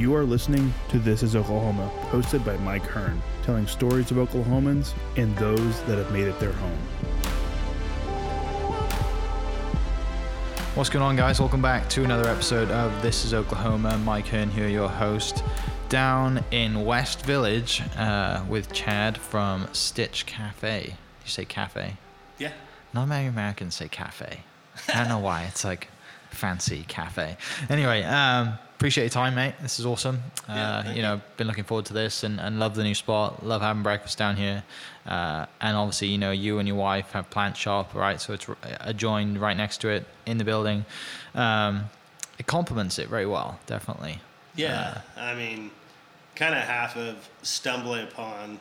You are listening to This is Oklahoma, hosted by Mike Hearn, telling stories of Oklahomans and those that have made it their home. What's going on, guys? Welcome back to another episode of This is Oklahoma. Mike Hearn here, your host, down in West Village uh, with Chad from Stitch Cafe. You say cafe? Yeah. Not many Americans say cafe. I don't know why. It's like fancy cafe. Anyway, um, appreciate your time, mate. This is awesome. Yeah, uh, you know, been looking forward to this and, and love the new spot. Love having breakfast down here. Uh, and obviously, you know, you and your wife have plant shop, right? So it's adjoined right next to it in the building. Um, it complements it very well, definitely. Yeah. I mean, kind of half of stumbling upon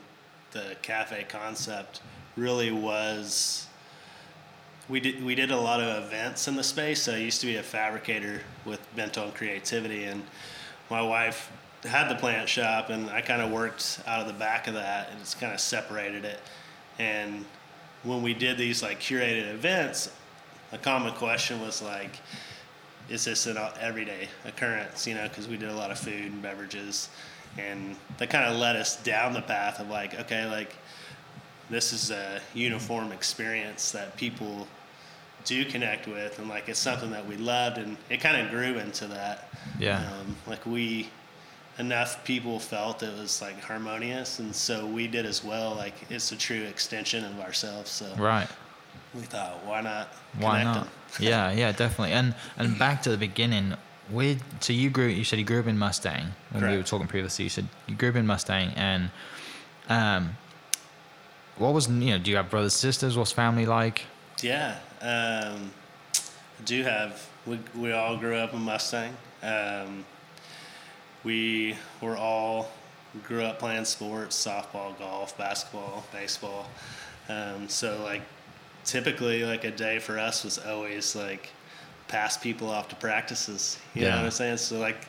the cafe concept really was we did we did a lot of events in the space. I used to be a fabricator with bent on creativity, and my wife had the plant shop, and I kind of worked out of the back of that, and it's kind of separated it. And when we did these like curated events, a common question was like, is this an everyday occurrence? You know, because we did a lot of food and beverages, and that kind of led us down the path of like, okay, like this is a uniform experience that people do connect with, and like it's something that we loved, and it kind of grew into that. Yeah. Um, like we, enough people felt it was like harmonious, and so we did as well. Like it's a true extension of ourselves. So Right. we thought, why not? Why not? them? yeah, yeah, definitely. And and back to the beginning. Where so you grew? You said you grew up in Mustang. When we were talking previously, you said you grew up in Mustang, and um, what was you know? Do you have brothers sisters? What's family like? Yeah, um, I do have. We we all grew up in Mustang. Um, we were all grew up playing sports: softball, golf, basketball, baseball. Um, so like, typically, like a day for us was always like pass people off to practices. You know Yeah. what I'm saying? So like,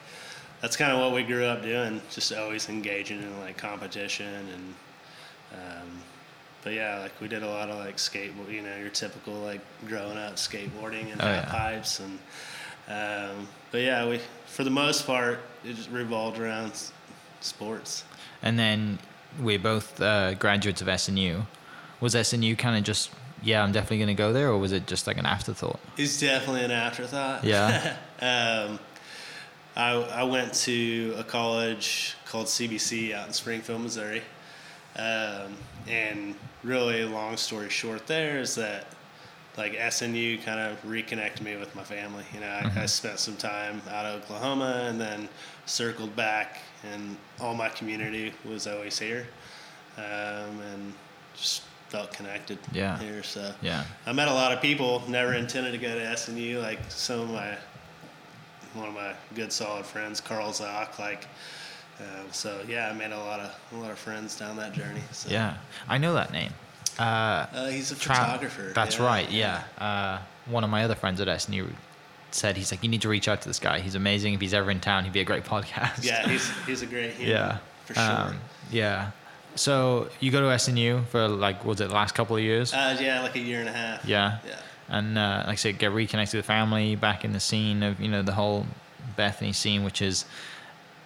that's kind of what we grew up doing. Just always engaging in like competition and. Um, but yeah, like we did a lot of like skateboard, you know, your typical like growing up skateboarding and Oh, yeah. pipes and. Um, but yeah, we for the most part it just revolved around s- sports. And then we're both uh, graduates of SNU. Was SNU kind of just yeah, I'm definitely gonna go there, or was it just like an afterthought? It's definitely an afterthought. Yeah. um, I I went to a college called CBC out in Springfield, Missouri, um, and really long story short, there is that like SNU kind of reconnected me with my family. You know, I, I spent some time out of Oklahoma and then circled back, and all my community was always here, um, and just felt connected Yeah. here. So Yeah. I met a lot of people. Never intended to go to SNU. Like some of my, one of my good solid friends, Carl Zock. Like, um, so yeah, I made a lot of a lot of friends down that journey. So. Yeah, I know that name. Uh, Uh, he's a Tra- photographer. That's yeah. right. Yeah. Uh, one of my other friends at SNU said he's like, you need to reach out to this guy. He's amazing. If he's ever in town, he'd be a great podcast. Yeah, he's he's a great human. yeah. for sure. Um, yeah. So you go to SNU for like, was it the last couple of years? uh, yeah, like a year and a half. yeah. Yeah. And uh, like I said, get reconnected with family, back in the scene of you know the whole Bethany scene, which is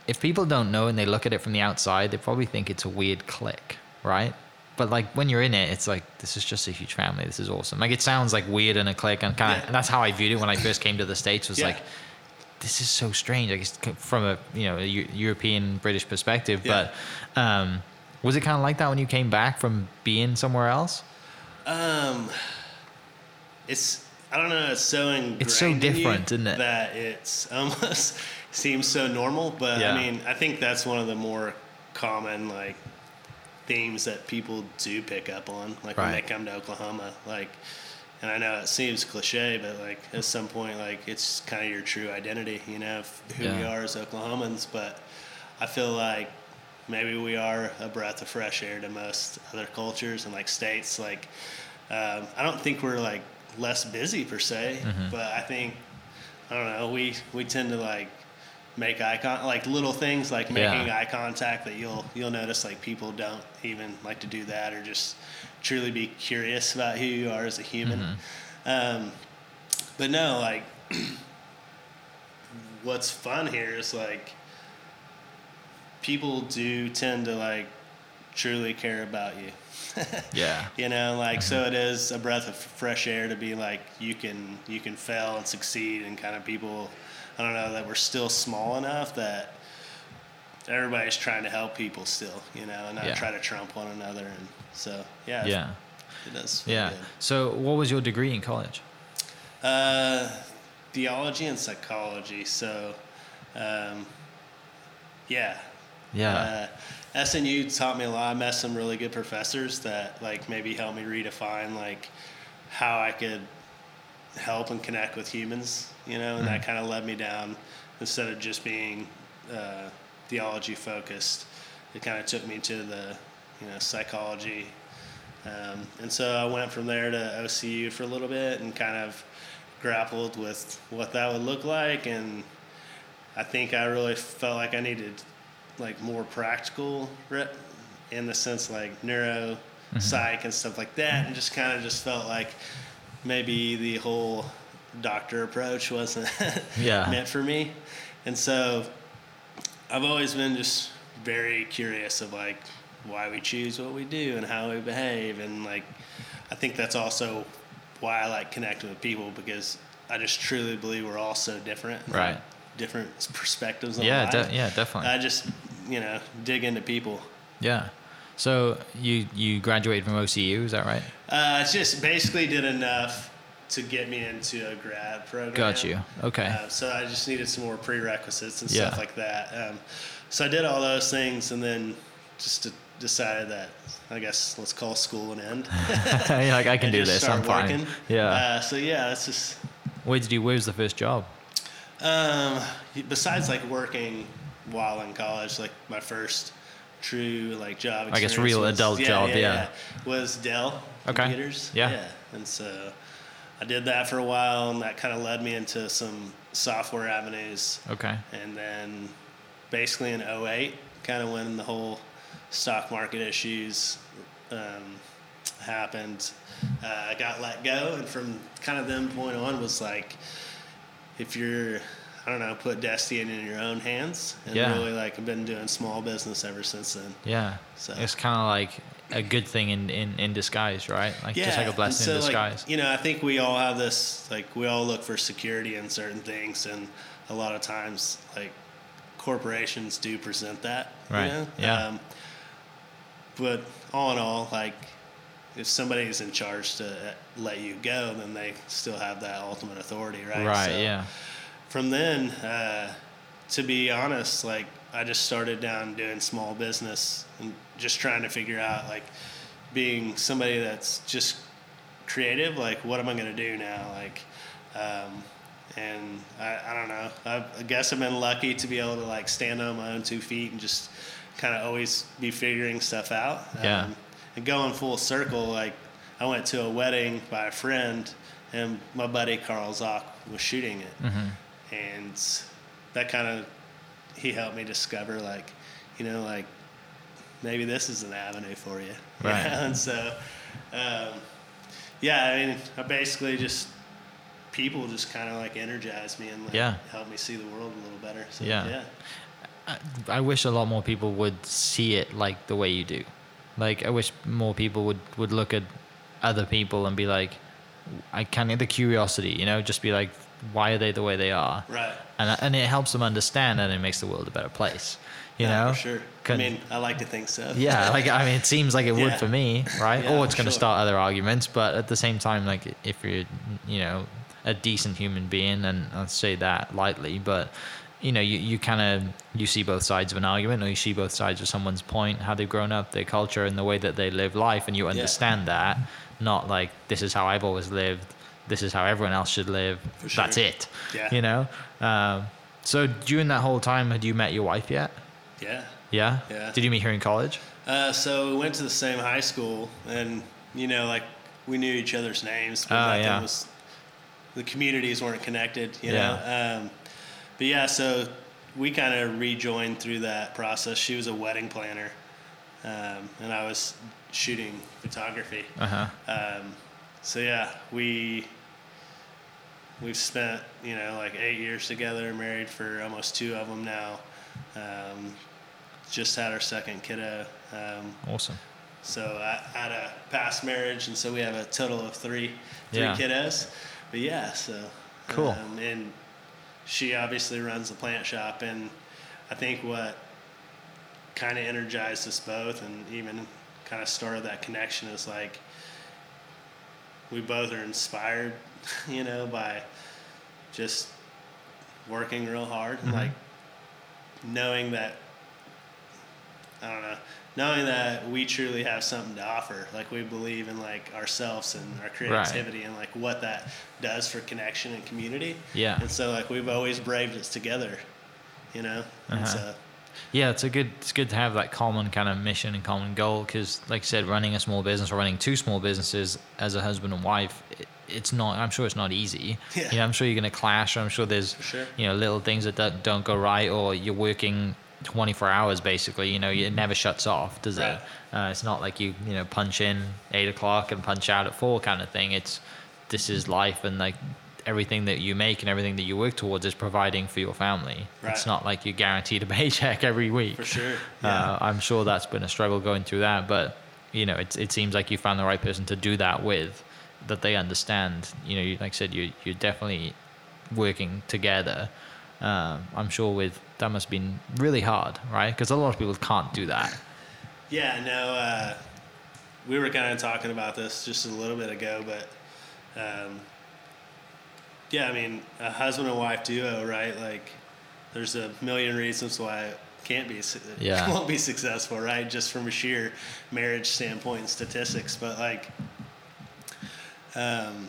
if people don't know and they look at it from the outside, they probably think it's a weird clique, right? But like when you're in it, it's like this is just a huge family. This is awesome. Like it sounds like weird and a clique, and kind of Yeah. and that's how I viewed it when I first came to the states. Was Yeah. like this is so strange. I guess from a you know a European British perspective, Yeah. but um, was it kind of like that when you came back from being somewhere else? Um, it's I don't know. It's so ingrained. It's so different, isn't it? That it's almost seems so normal. But Yeah. I mean, I think that's one of the more common like themes that people do pick up on, like when they come to Oklahoma. Like, and I know it seems cliche, but like at some point, like it's kind of your true identity, you know, who we are as Oklahomans. But I feel like maybe we are a breath of fresh air to most other cultures and like states. Like, um, I don't think we're like less busy per se, Mm-hmm. but I think I don't know. We we tend to like make eye con like little things like making Yeah. eye contact that you'll you'll notice like people don't even like to do that or just truly be curious about who you are as a human. Mm-hmm. Um, but no, like what's fun here is like people do tend to like truly care about you. Yeah. you know, like so it is a breath of fresh air to be like you can you can fail and succeed and kind of people I don't know that we're still small enough that everybody's trying to help people still, you know, and not Yeah. try to trump one another and so yeah. Yeah. It does. Yeah. good. So, what was your degree in college? Uh, theology and psychology. So, um, yeah. Yeah. Uh, SNU taught me a lot. I met some really good professors that like maybe helped me redefine like how I could help and connect with humans. You know, and that kind of led me down instead of just being uh, theology focused. It kind of took me to the you know psychology um, and so I went from there to OCU for a little bit and kind of grappled with what that would look like. And I think I really felt like I needed like more practical re- in the sense like neuro, mm-hmm. psych, and stuff like that. And just kind of just felt like maybe the whole doctor approach wasn't Yeah. meant for me. And so I've always been just very curious of like why we choose what we do and how we behave and like I think that's also why I like connecting with people because I just truly believe we're all so different. Right. Different perspectives on Yeah. life. De- yeah. Definitely. I just you know dig into people. yeah. So you you graduated from OCU, is that right? Uh, it's just basically did enough to get me into a grad program. Got you. Okay. Uh, so I just needed some more prerequisites and Yeah. stuff like that. Um, so I did all those things and then just de- decided that I guess let's call school an end. You're like I can do this. I'm fine. Yeah. Uh, so yeah, that's just. Where did you? Where was the first job? Um, besides like working while in college, like my first true like job. I guess real was- adult job, yeah. was Dell Okay. computers. Yeah. and so I did that for a while, and that kind of led me into some software avenues. Okay. And then basically in 08, kind of when the whole stock market issues um, happened, uh, I got let go. And from kind of then point on was like, if you're, I don't know, put destiny in your own hands. And Yeah. really like I've been doing small business ever since then. Yeah. So- It's kind of like a good thing in, in, in disguise, right? Like just like a blessing in so, like, disguise. you know, I think we all have this, like, we all look for security in certain things, and a lot of times, like, corporations do present that. you Right, know? yeah. Um, but all in all, like, if somebody's in charge to uh, let you go, then they still have that ultimate authority, right? Right. So yeah. From then, uh, to be honest, like I just started down doing small business and just trying to figure out like being somebody that's just creative. Like, what am I going to do now? Like, um, and I, I don't know. I, I guess I've been lucky to be able to like stand on my own two feet and just kind of always be figuring stuff out. Yeah. Um, and going full circle, like I went to a wedding by a friend, and my buddy Carl Zock was shooting it, Mm-hmm. And that kind of he helped me discover like, you know, like maybe this is an avenue for you. you Right. know? And so, um, yeah, I mean, I basically just people just kind of like energize me and like Yeah. help me see the world a little better. So Yeah. yeah. I, I wish a lot more people would see it like the way you do. Like I wish more people would, would look at other people and be like, I kind of the curiosity, you know, just be like, why are they the way they are? Right. And uh, and it helps them understand, and it makes the world a better place. You Yeah, know, for sure. I mean, I like to think so. yeah, like I mean, it seems like it would for me, right? Yeah, or it's going to sure. start other arguments, but at the same time, like if you're, you know, a decent human being, and I'll say that lightly, but you know, you, you kind of you see both sides of an argument, or you see both sides of someone's point, how they've grown up, their culture, and the way that they live life, and you understand that, not like this is how I've always lived, this is how everyone else should live. For That's it. Yeah. You know. Um, so during that whole time, had you met your wife yet? Yeah. Yeah. Yeah. Did you meet her in college? Uh, so we went to the same high school, and you know, like we knew each other's names, but Oh, yeah. was. The communities weren't connected, you Yeah. know. Um, but yeah, so we kind of rejoined through that process. She was a wedding planner, um, and I was shooting photography. Uh huh. Um, so yeah, we we've spent you know like eight years together, married for almost two of them now. Um, just had our second kiddo. Um, Awesome. so I had a past marriage, and so we have a total of three three Yeah. kiddos. But yeah, so Cool. Um, and she obviously runs the plant shop, and I think what kind of energized us both, and even kind of started that connection is like we both are inspired, you know, by just working real hard and Mhm. like knowing that I don't know, knowing that we truly have something to offer. Like we believe in like ourselves and our creativity and like what that does for connection and community. Yeah. And so like we've always braved it together, you know. Uh-huh. And so Yeah, it's a good. It's good to have that common kind of mission and common goal because, like I said, running a small business or running two small businesses as a husband and wife, it, it's not. I'm sure it's not easy. Yeah. You know, I'm sure you're going to clash. I'm sure there's, sure. you know, little things that don't, don't go right, or you're working 24 hours basically. You know, it never shuts off, does Right. it? Uh, it's not like you, you know, punch in eight o'clock and punch out at four kind of thing. It's this is life, and like everything that you make and everything that you work towards is providing for your family. Right. It's not like you're guaranteed a paycheck every week. for sure. Uh, I'm sure that's been a struggle going through that, but you know, it, it seems like you found the right person to do that with, that they understand. You know, like I said, you you're definitely working together. Um, I'm sure with that must have been really hard, right? Because a lot of people can't do that. Yeah, no, uh, we were kind of talking about this just a little bit ago, but um, yeah, I mean, a husband and wife duo, right? Like, there's a million reasons why it can't be, Yeah. won't be successful, right? Just from a sheer marriage standpoint and statistics, but like, um,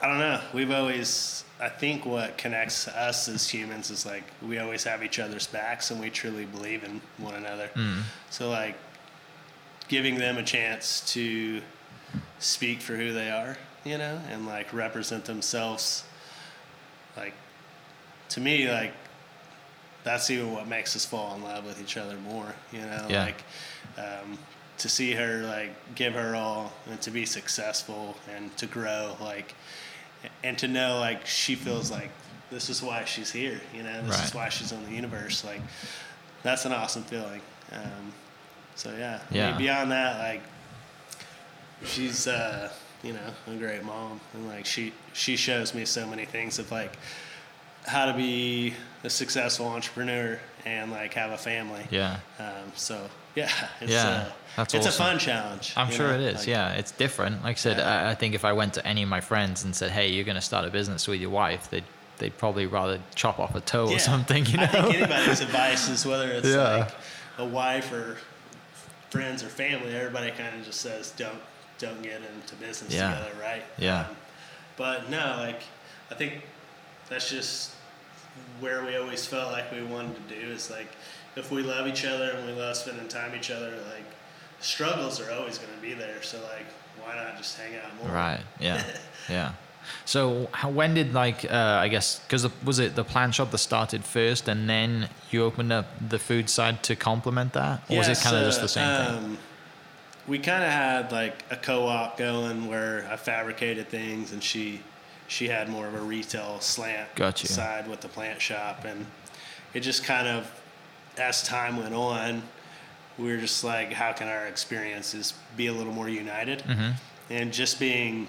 I don't know. We've always, I think, what connects us as humans is like we always have each other's backs, and we truly believe in one another. Mm. So like giving them a chance to speak for who they are, you know, and like represent themselves like to me like that's even what makes us fall in love with each other more, you know, Yeah. like um, to see her like give her all and to be successful and to grow like and to know like she feels like this is why she's here, you know, this is why she's on the universe like that's an awesome feeling. Um, so yeah, I mean, Yeah. beyond that, like she's uh, you know a great mom, and like she she shows me so many things of like how to be a successful entrepreneur and like have a family. Yeah. Um, so yeah, it's, Yeah, uh, that's it's awesome. a fun challenge. I'm sure know, it is. like- yeah, it's different. Like I said, Yeah. I, I think if I went to any of my friends and said, "Hey, you're going to start a business with your wife," they'd they'd probably rather chop off a toe or something. You know? I think anybody's advice is whether it's Yeah. like a wife or friends or family, everybody kind of just says don't don't get into business Yeah. together, right? Yeah. Um, but no, like I think that's just where we always felt like we wanted to do is like if we love each other and we love spending time with each other, like struggles are always going to be there. So like why not just hang out more? Right. Yeah. yeah. So how, when did like uh, I guess because was it the plant shop that started first and then you opened up the food side to complement that, or was it kind of just the same thing? um, We kind of had like a co-op going where I fabricated things, and she she had more of a retail slant Gotcha. side with the plant shop, and it just kind of as time went on, we were just like, how can our experiences be a little more united? Mm-hmm. And just being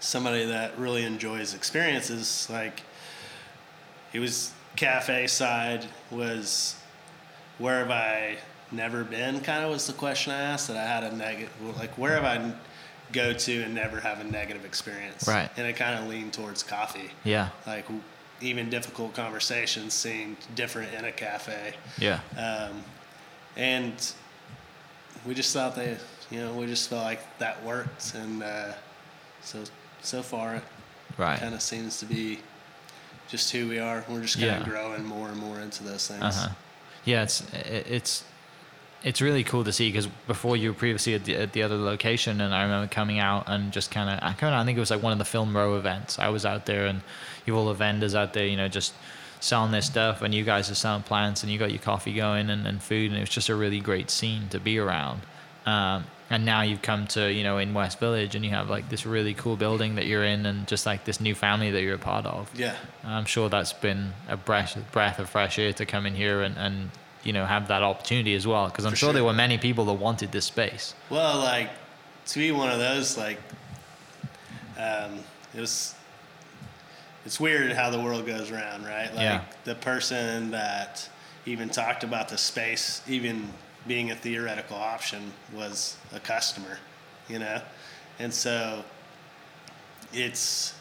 somebody that really enjoys experiences, like it was cafe side was where have I never been? Kind of was the question I asked that I had a negative, like where have I go to and never have a negative experience? Right. And it kind of leaned towards coffee. Yeah. Like even difficult conversations seemed different in a cafe. Yeah. Um, and we just thought they, you know, we just felt like that worked. And uh, so, so far it Right. kind of seems to be just who we are. We're just kind Yeah. of growing more and more into those things. Uh huh. Yeah, it's it's it's really cool to see because before you were previously at the, at the other location, and I remember coming out and just kind of I kind of I think it was like one of the Film Row events. I was out there, and you have all the vendors out there, you know, just selling their stuff, and you guys are selling plants, and you got your coffee going and, and food, and it was just a really great scene to be around. Um, and now you've come to you know in West Village, and you have like this really cool building that you're in, and just like this new family that you're a part of. Yeah. I'm sure that's been a breath breath of fresh air to come in here and, and you know have that opportunity as well because i'm sure, sure. there were many people that wanted this space Well, like to be one of those, like um, it was. It's weird how the world goes around, right? Like Yeah. the person that even talked about the space, even being a theoretical option, was a customer, you know, and so it's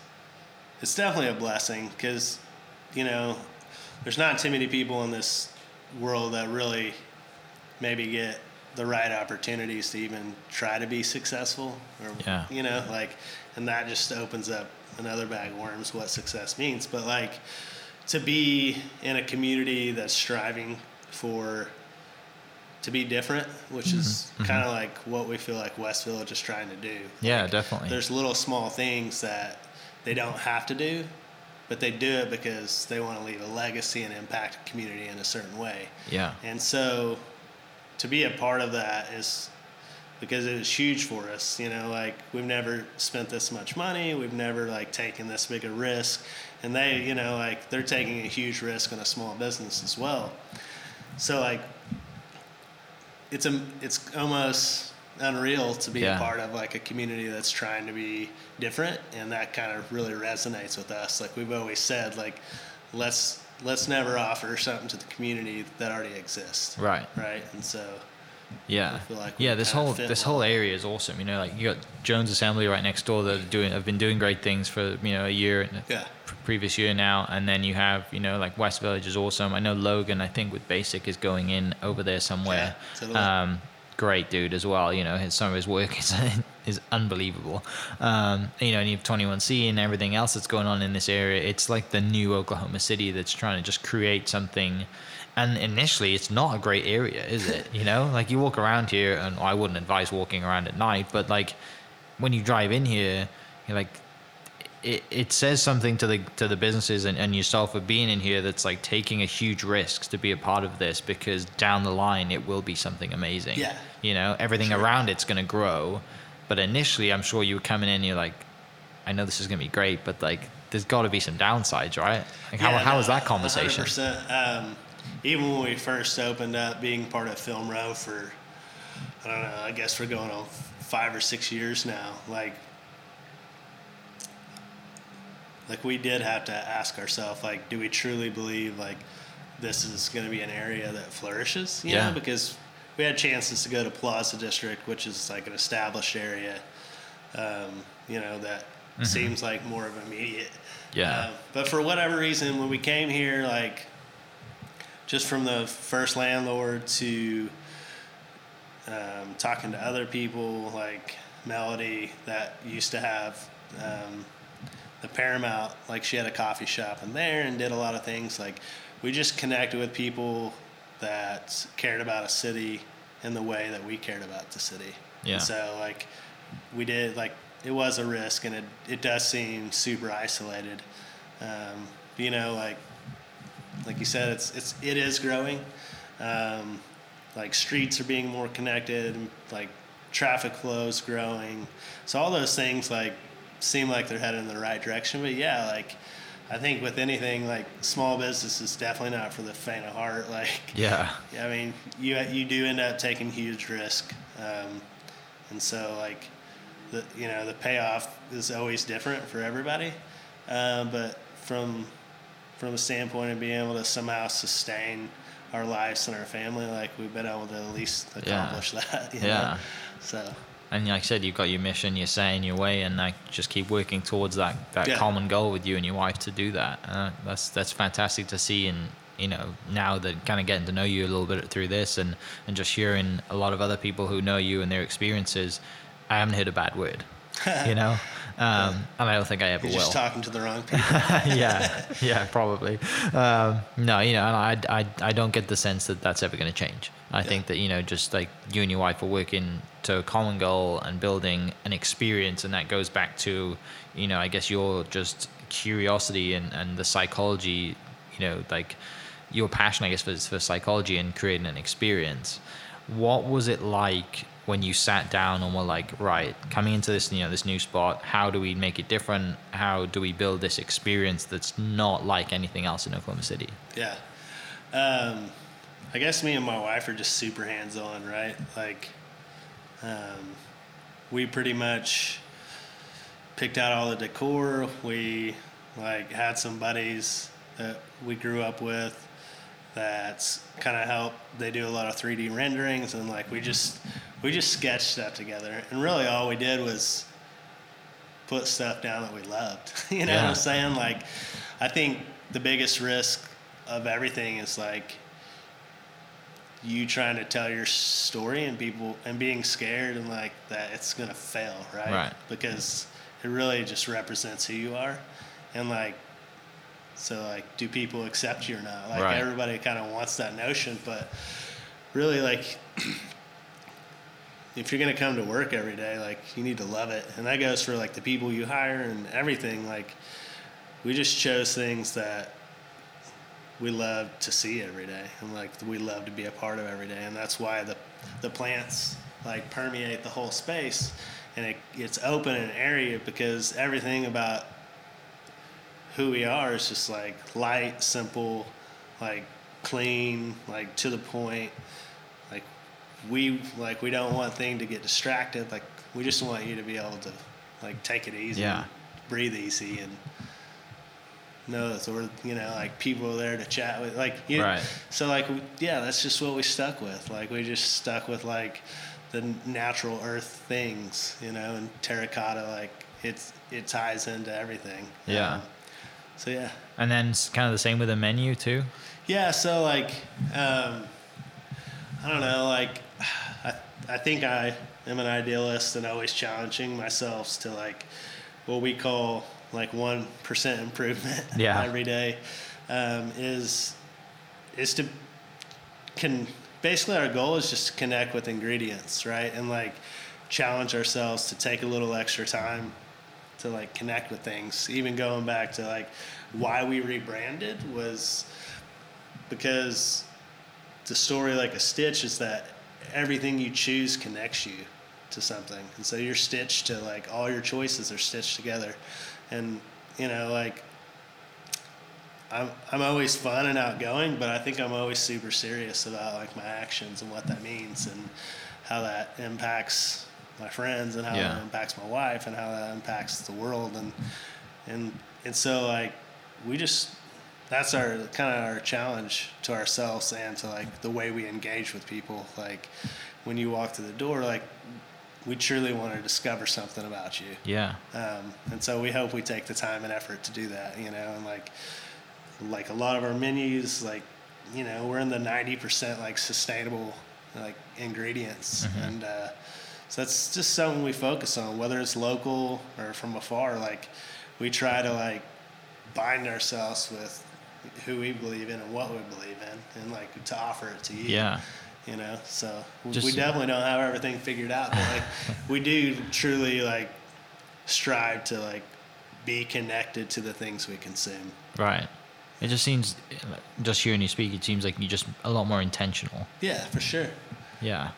it's definitely a blessing because you know there's not too many people in this world that really maybe get the right opportunities to even try to be successful or Yeah. you know like and that just opens up another bag of worms what success means but like to be in a community that's striving for to be different which is Mm-hmm. kind of like what we feel like west village is trying to do yeah Like, definitely there's little small things that they don't have to do, but they do it because they want to leave a legacy and impact a community in a certain way. yeah And so to be a part of that is because it was huge for us, you know, like we've never spent this much money, we've never like taken this big a risk. And they, you know, like they're taking a huge risk on a small business as well. So like it's a it's almost unreal to be Yeah. a part of like a community that's trying to be different and that kind of really resonates with us like we've always said like let's let's never offer something to the community that already exists right right and so Yeah, I feel like yeah. This whole this whole area is awesome. You know, like you got Jones Assembly right next door that are doing have been doing great things for you know a year and Yeah. p- previous year now, and then you have you know like West Village is awesome. I know Logan, I think with Basic is going in over there somewhere. Yeah, totally. um, great dude as well. You know, his some of his work is is unbelievable. Um, you know, and you have 21C and everything else that's going on in this area. It's like the new Oklahoma City that's trying to just create something. And initially, it's not a great area, is it? You know, like you walk around here, and I wouldn't advise walking around at night, but like when you drive in here, you're like, it, it says something to the to the businesses and, and yourself of being in here that's like taking a huge risk to be a part of this because down the line it will be something amazing. Yeah. You know, everything Sure. around it's gonna grow. But initially I'm sure you were coming in, you're like, I know this is gonna be great, but like there's gotta be some downsides, right? Like how Yeah, how no, was that conversation? 100%. Um, even when we first opened up, being part of Film Row for, I don't know, I guess we're going on five or six years now. Like, like we did have to ask ourselves, like, do we truly believe like this is going to be an area that flourishes? You Yeah. know, because we had chances to go to Plaza District, which is like an established area. Um, you know that seems like more of immediate. Yeah. Uh, but for whatever reason, when we came here, like just from the first landlord to um, talking to other people, like Melody that used to have um, the Paramount, like she had a coffee shop in there and did a lot of things. Like we just connected with people that cared about a city in the way that we cared about the city. Yeah. And so like we did like it was a risk and it, it does seem super isolated. Um, you know, like like you said, it's it's it is growing. Um, like streets are being more connected, like traffic flows growing. So all those things like seem like they're headed in the right direction. But yeah, like I think with anything like small business is definitely not for the faint of heart. Like Yeah. I mean, you you do end up taking huge risk, um, and so like the you know the payoff is always different for everybody. Um, but from from a standpoint of being able to somehow sustain our lives and our family, like we've been able to at least Yeah. accomplish that. You Yeah. Know? So And like I said, you've got your mission, you're saying your way, and like just keep working towards that, that Yeah. common goal with you and your wife to do that. Uh, that's that's fantastic to see, and you know now that kind of getting to know you a little bit through this, and and just hearing a lot of other people who know you and their experiences, I haven't heard a bad word, you know, um, and I don't think I ever you're will. just talking to the wrong people. yeah, yeah, probably. Um, no, you know, and I, I, I don't get the sense that that's ever going to change. I think that you know, just like you and your wife are working to a common goal and building an experience, and that goes back to, you know, I guess your just curiosity and, and the psychology, you know, like your passion, I guess, for, for psychology and creating an experience. What was it like when you sat down and were like, right, coming into this, you know, this new spot, how do we make it different? How do we build this experience that's not like anything else in Oklahoma City? Yeah. Um, I guess me and my wife are just super hands on, right? Like, um, we pretty much picked out all the decor. We like had some buddies that we grew up with that's kind of help. They do a lot of 3D renderings and like we just we just sketched stuff together. And really all we did was put stuff down that we loved. you know Yeah. what I'm saying? Like I think the biggest risk of everything is like you trying to tell your story and people and being scared and like that it's gonna fail, right? Right. Because it really just represents who you are, and like, so like, do people accept you or not? Like Right. everybody kind of wants that notion, but really like. If you're gonna come to work every day, like you need to love it, and that goes for like the people you hire and everything. Like, we just chose things that we love to see every day and like we love to be a part of every day and that's why the the plants like permeate the whole space and it, it's open and airy because everything about who we are is just like light simple like clean like to the point like we like we don't want thing to get distracted like we just want you to be able to like take it easy Yeah. breathe easy and know that we're you know like people are there to chat with like you Right. so like yeah that's just what we stuck with like we just stuck with like the natural earth things you know and terracotta like it's it ties into everything Yeah. Um, so yeah And then it's kind of the same with the menu too. yeah, so like, um, I don't know, like, I, I think I am an idealist and always challenging myself to like what we call like 1% improvement Yeah. every day um, is, is to can basically our goal is just to connect with ingredients, right? And like challenge ourselves to take a little extra time to like connect with things. Even going back to like why we rebranded was because the story like a stitch is that everything you choose connects you to something and so you're stitched to like all your choices are stitched together and you know like I'm, I'm always fun and outgoing but i think i'm always super serious about like my actions and what that means and how that impacts my friends and how Yeah. that impacts my wife and how that impacts the world. And and and so like we just that's our kind of our challenge to ourselves and to like the way we engage with people. Like when you walk through the door like we truly want to discover something about you. Yeah. um, and so we hope we take the time and effort to do that you know and like like a lot of our menus like you know we're in the 90% like sustainable like ingredients. And uh, so that's just something we focus on whether it's local or from afar like we try to like bind ourselves with who we believe in and what we believe in and like to offer it to you Yeah. you know so we- Just- we definitely don't have everything figured out but like we do truly like strive to like be connected to the things we consume Right. It just seems, just hearing you speak, it seems like you're just a lot more intentional. yeah for sure Yeah.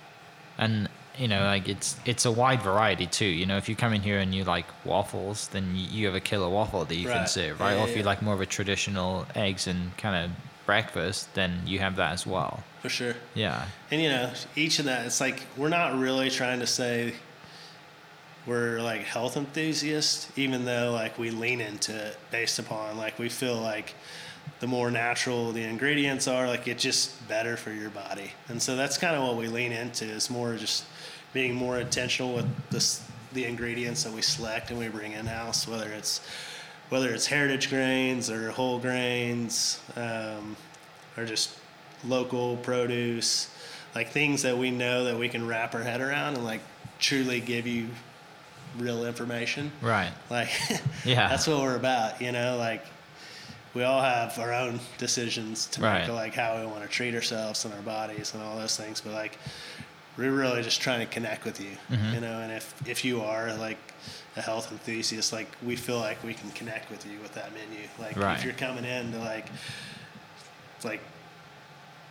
And you know, like it's it's a wide variety too. You know, if you come in here and you like waffles, then you, you have a killer waffle that you can serve, right? Yeah, or if yeah, you like more of a traditional eggs and kind of breakfast, then you have that as well. for sure Yeah. and you know each of that it's like we're not really trying to say we're like health enthusiasts even though like we lean into it based upon like we feel like the more natural the ingredients are like it's just better for your body and so that's kind of what we lean into is more just being more intentional with this the ingredients that we select and we bring in house whether it's whether it's heritage grains or whole grains um, or just local produce like things that we know that we can wrap our head around and like truly give you real information Right. like Yeah. that's what we're about you know like we all have our own decisions to make like how we want to treat ourselves and our bodies and all those things but like we're really just trying to connect with you Mm-hmm. you know and if if you are like a health enthusiast like we feel like we can connect with you with that menu like Right. if you're coming in to like like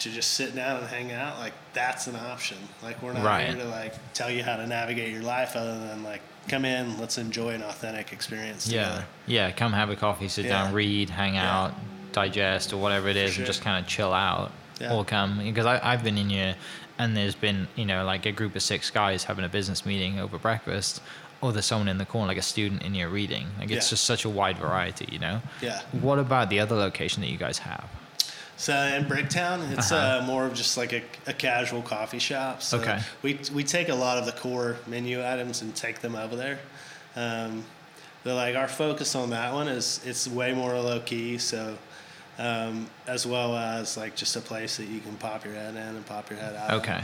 to just sit down and hang out like that's an option like we're not Right. here to like tell you how to navigate your life other than like come in let's enjoy an authentic experience Yeah. together Yeah. Come have a coffee, sit Yeah. down, read, hang Yeah. out, digest, or whatever it is, sure. and just kind of chill out. Yeah. all come because I, I've been in here and there's been you know like a group of six guys having a business meeting over breakfast or there's someone in the corner like a student in here reading like it's Yeah. just such a wide variety you know Yeah. what about the other location that you guys have So in Bricktown, it's Uh-huh. uh, more of just like a, a casual coffee shop. So Okay. we we take a lot of the core menu items and take them over there. Um, but like our focus on that one is it's way more low key. So um, as well as like just a place that you can pop your head in and pop your head out. okay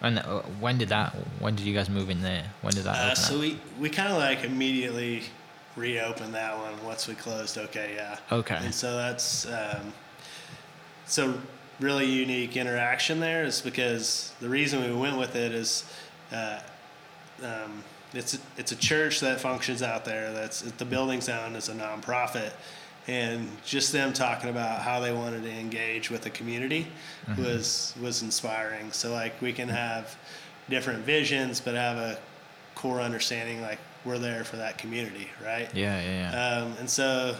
and uh, when did that when did you guys move in there when did that Uh, open so up? we we kind of like immediately reopened that one once we closed. Okay, yeah. Okay. And so that's um, so really unique interaction there is because the reason we went with it is uh, um, it's it's a church that functions out there. That's the building's owned as a nonprofit, and just them talking about how they wanted to engage with the community was was inspiring. So like we can have different visions, but have a core understanding like we're there for that community, right? yeah yeah yeah Um, and so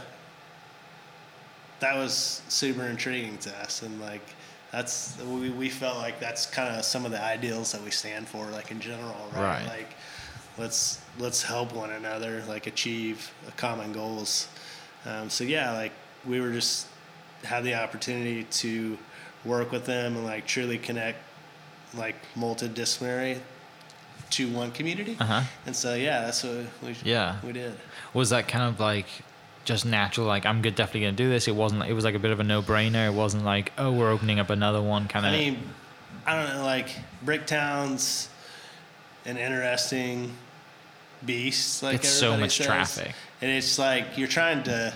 that was super intriguing to us. And like, that's, we, we felt like that's kind of some of the ideals that we stand for, like in general, right? Right. Like, let's, let's help one another, like achieve common goals. Um, so yeah, like we were just had the opportunity to work with them and like truly connect like multidisciplinary to one community. Uh-huh. And so yeah, that's what we Yeah. we did. was that kind of like just natural like i'm good definitely gonna do this it wasn't it was like a bit of a no-brainer it wasn't like oh we're opening up another one kind of I mean, I don't know, like Bricktown's an interesting beast. Like It's so much says. traffic. And it's like you're trying to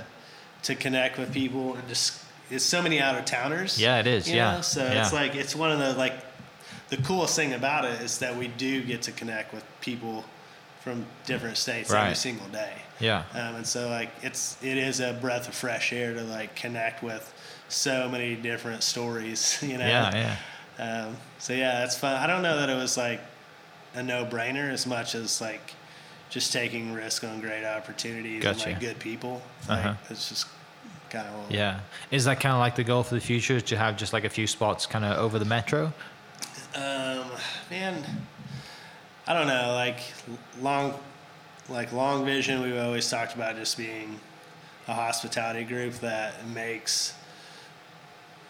to connect with people and just it's so many out of towners. Yeah, it is, yeah, know? So yeah. it's like it's one of the like the coolest thing about it is that we do get to connect with people from different states every single day. yeah Um, and so like it's it is a breath of fresh air to like connect with so many different stories, you know. yeah yeah Um, so yeah, that's fun. I don't know that it was like a no-brainer as much as like just taking risk on great opportunities Gotcha. and like good people. Like, Uh-huh. It's just kind of yeah is that kind of like the goal for the future to have just like a few spots kind of over the metro Um, man, I don't know. Like long, like long vision. We've always talked about just being a hospitality group that makes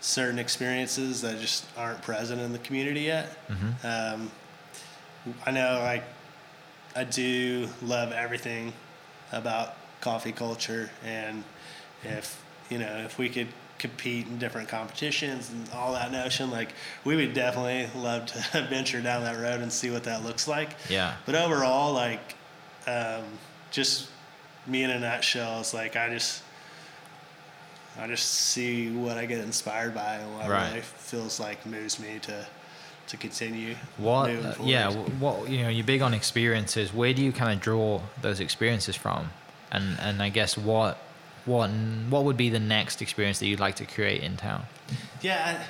certain experiences that just aren't present in the community yet. Um, I know, like, I do love everything about coffee culture, and if you know, if we could compete in different competitions and all that notion, like, we would definitely love to venture down that road and see what that looks like. Yeah. But overall, like, um, just me in a nutshell, it's like I just. I just see what I get inspired by and what Right. really feels like moves me to to continue what uh, yeah what you know you're big on experiences where do you kind of draw those experiences from and and i guess what what what would be the next experience that you'd like to create in town Yeah,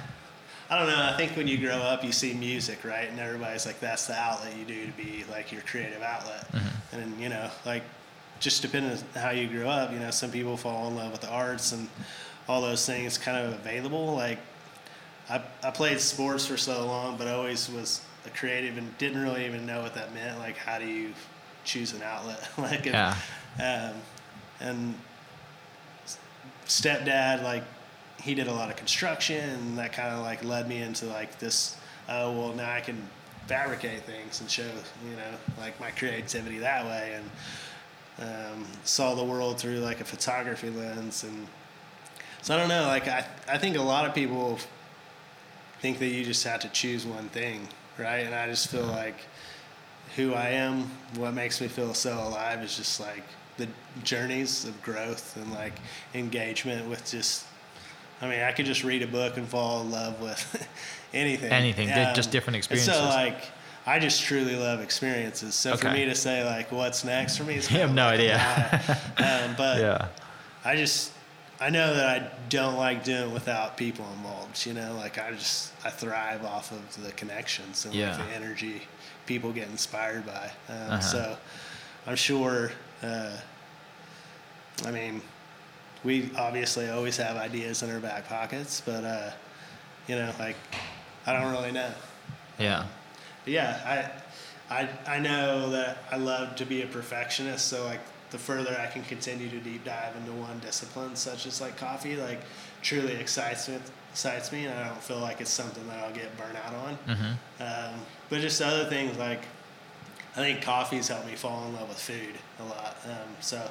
I, I don't know. I think when you grow up, you see music, right? And everybody's like, that's the outlet you do to be like your creative outlet. And, you know, like, just depending on how you grew up, you know, some people fall in love with the arts and all those things kind of available. Like, I, I played sports for so long, but I always was a creative and didn't really even know what that meant. Like, how do you choose an outlet? like, if- Yeah. um, and stepdad like he did a lot of construction and that kind of like led me into like this oh well now i can fabricate things and show you know like my creativity that way and um, saw the world through like a photography lens and so i don't know like i, I think a lot of people think that you just have to choose one thing right and i just feel like who I am, what makes me feel so alive is just like the journeys of growth and like engagement with just. I mean, I could just read a book and fall in love with anything. Anything, di- just different experiences. So like, I just truly love experiences. So for me to say like, what's next for me is You have no idea. um, but yeah I just I know that I don't like doing it without people involved. You know, like I just I thrive off of the connections and Yeah. like the energy people get inspired by. Um, Uh-huh. So I'm sure. Uh, I mean, we obviously always have ideas in our back pockets, but uh, You know, like I don't really know. Yeah. But yeah, I, I, I know that I love to be a perfectionist. So like the further I can continue to deep dive into one discipline, such as like coffee, like truly excites me, excites me, and I don't feel like it's something that I'll get burnt out on. Mm-hmm. Um, but just other things like I think coffee's helped me fall in love with food a lot. Um, so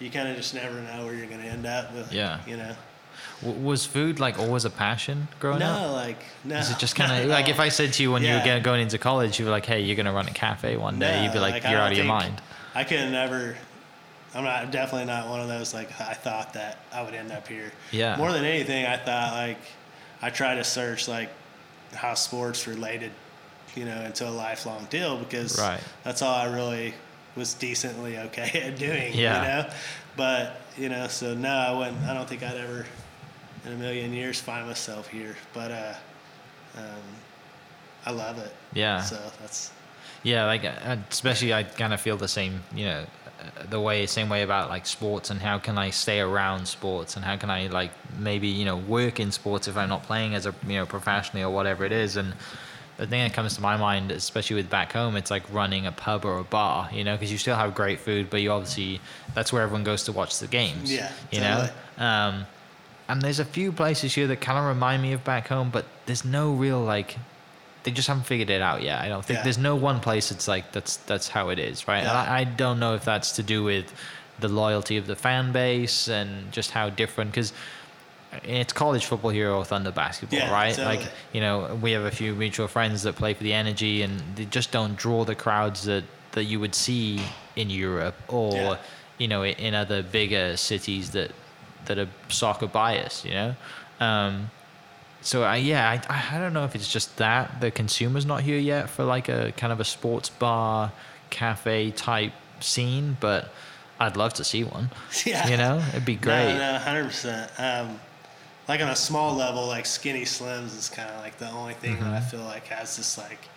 you kind of just never know where you're going to end up with. Yeah. You know. W- was food like always a passion growing no, up? No, like no. Is it just kind of like all. if I said to you when you were going into college, you were like, "Hey, you're gonna run a cafe one day," No, you'd be like, I "You're out of your mind." I could have never. I'm not definitely not one of those like I thought that I would end up here. Yeah. More than anything, I thought like I try to search like how sports related, you know, into a lifelong deal because Right. that's all I really was decently okay at doing. Yeah. You know, but you know, so no, I wouldn't. I don't think I'd ever in a million years find myself here. But uh, um, I love it. Yeah. So that's Yeah, like uh, especially I kind of feel the same, you know, the way same way about like sports and how can I stay around sports and how can I like maybe you know work in sports if I'm not playing as a you know professionally or whatever it is and the thing that comes to my mind especially with back home it's like running a pub or a bar you know because you still have great food but you obviously that's where everyone goes to watch the games Yeah, you know totally. um and there's a few places here that kind of remind me of back home but there's no real like they just haven't figured it out yet. I don't think Yeah. there's no one place it's like that's that's how it is, right? Yeah. I, I don't know if that's to do with the loyalty of the fan base and just how different because it's college football here or Thunder basketball, Yeah, right? totally. Like you know, we have a few mutual friends that play for the Energy, and they just don't draw the crowds that that you would see in Europe or you know in other bigger cities that that are soccer biased, you know. Um, so I, yeah, I, I don't know if it's just that the consumer's not here yet for like a kind of a sports bar, cafe type scene, but I'd love to see one. Yeah. You know, it'd be great. No, no, hundred percent. Um, like on a small level, like Skinny Slims is kind of like the only thing that Mm-hmm. I feel like has this like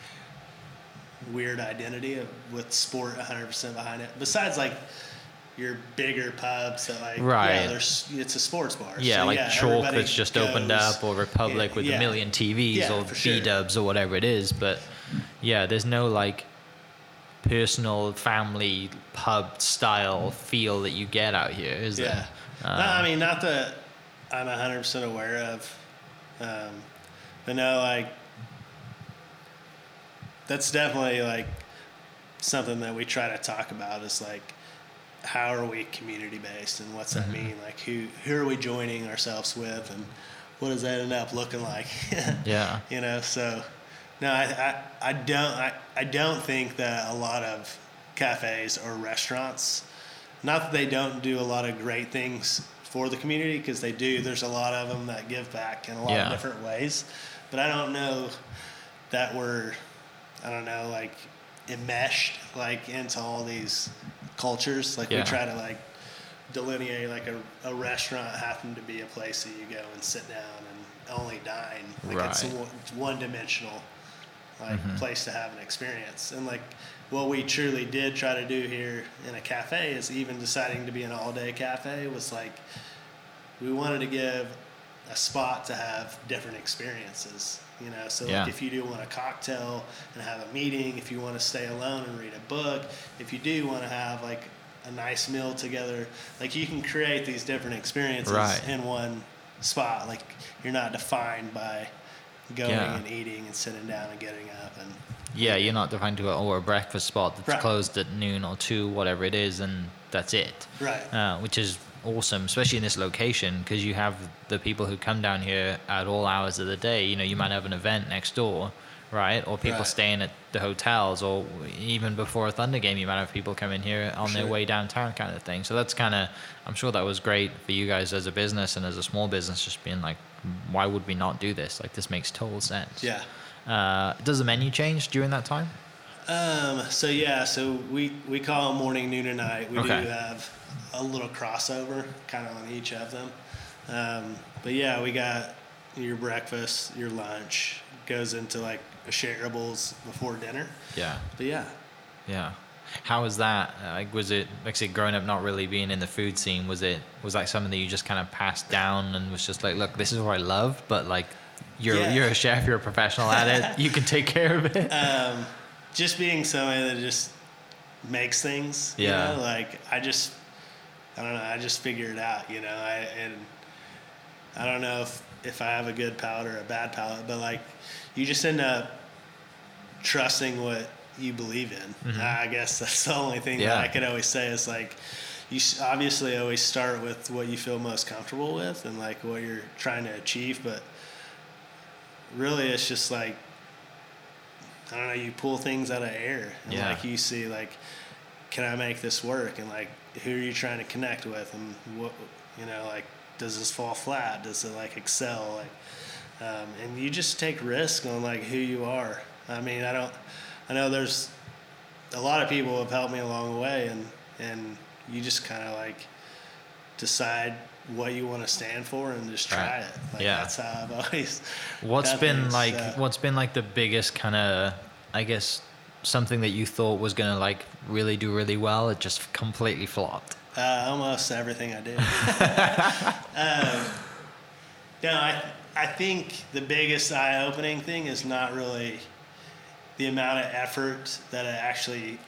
weird identity of, with sport hundred percent behind it. Besides like your bigger pubs that like Right. yeah, there's it's a sports bar. Yeah, So, like yeah, Chalk that's just opened up, or Republic with yeah. a million TVs, Yeah, or for sure. B Dubs, or whatever it is. But yeah, there's no like personal family pub style feel that you get out here, is Yeah. there? no, Um, I mean, not that I'm 100% aware of. Um, but no, like, that's definitely like something that we try to talk about is like, how are we community based and what's that mm-hmm. mean? Like, who, who are we joining ourselves with and what does that end up looking like? Yeah. you know so no I, I, I don't I, I don't think that a lot of cafes or restaurants not that they don't do a lot of great things for the community because they do there's a lot of them that give back in a lot Yeah. of different ways but i don't know that we're i don't know like enmeshed like into all these cultures like Yeah. we try to like delineate like a, a restaurant happen to be a place that you go and sit down and only dine. Like it's a Right. one- one dimensional like mm-hmm. place to have an experience. And like what we truly did try to do here in a cafe is even deciding to be an all day cafe was like we wanted to give a spot to have different experiences. You know, so Yeah. like if you do want a cocktail and have a meeting, if you want to stay alone and read a book, if you do want to have like a nice meal together, like you can create these different experiences Right. in one spot. Like you're not defined by going Yeah. and eating and sitting down and getting up and Yeah, you're not defined to a, or a breakfast spot that's Right. closed at noon or two, whatever it is, and that's it. Right. Uh, which is awesome, especially in this location, because you have the people who come down here at all hours of the day. You know, you might have an event next door, right? Or people Right. staying at the hotels, or even before a Thunder game, you might have people come in here on their way downtown, kind of thing. So that's kind of, I'm sure that was great for you guys as a business and as a small business, just being like, why would we not do this? Like, this makes total sense. yeah. Uh, does the menu change during that time? Um, so yeah, so we, we call morning, noon, and night. We Okay. do have a little crossover kind of on each of them. Um, but yeah, we got your breakfast, your lunch goes into like a shareables before dinner. Yeah. But yeah, Yeah. How was that? Like, was it like, say, growing up, not really being in the food scene? Was it was that something that you just kind of passed down and was just like, look, this is what I love, but like, you're Yeah. you're a chef, you're a professional at it, you can take care of it. um, just being somebody that just makes things. Yeah. You know, like I just, I don't know. I just figure it out. You know, I and I don't know if if I have a good palate or a bad palate, but like you just end up trusting what you believe in. I guess that's the only thing Mm-hmm. Yeah. that I could always say is like. You obviously always start with what you feel most comfortable with and like what you're trying to achieve, but really it's just like I don't know, you pull things out of air. And Yeah. like you see like can I make this work and like who are you trying to connect with and what you know, like does this fall flat? Does it like excel? Like um, and you just take risk on like who you are. I mean, I don't I know there's a lot of people have helped me along the way and and you just kind of like decide what you want to stand for and just try Right. it. Like Yeah. that's how I've always What's been things, like so. what's been like the biggest kind of I guess something that you thought was going to like really do really well it just completely flopped. Uh, almost everything I do. um, no, I I think the biggest eye-opening thing is not really the amount of effort that it actually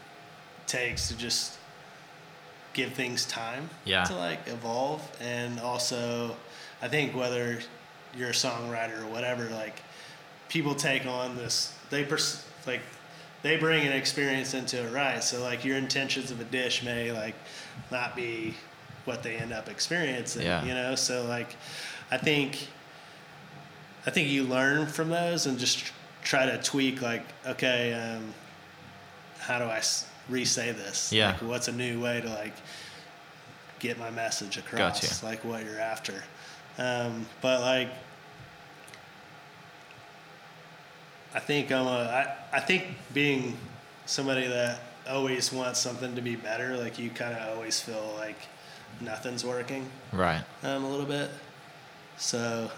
takes to just give things time Yeah. to like evolve, and also I think whether you're a songwriter or whatever, like people take on this, they pers- like they bring an experience into it, right? So like your intentions of a dish may like not be what they end up experiencing, Yeah. you know. So like, I think I think you learn from those and just try to tweak like, okay, um, how do I re-say this? Yeah. Like, what's a new way to like get my message across? Gotcha. Like what you're after. Um, but like, I think I'm a, I, I think being somebody that always wants something to be better, like you kind of always feel like nothing's working Right. um, a little bit. So,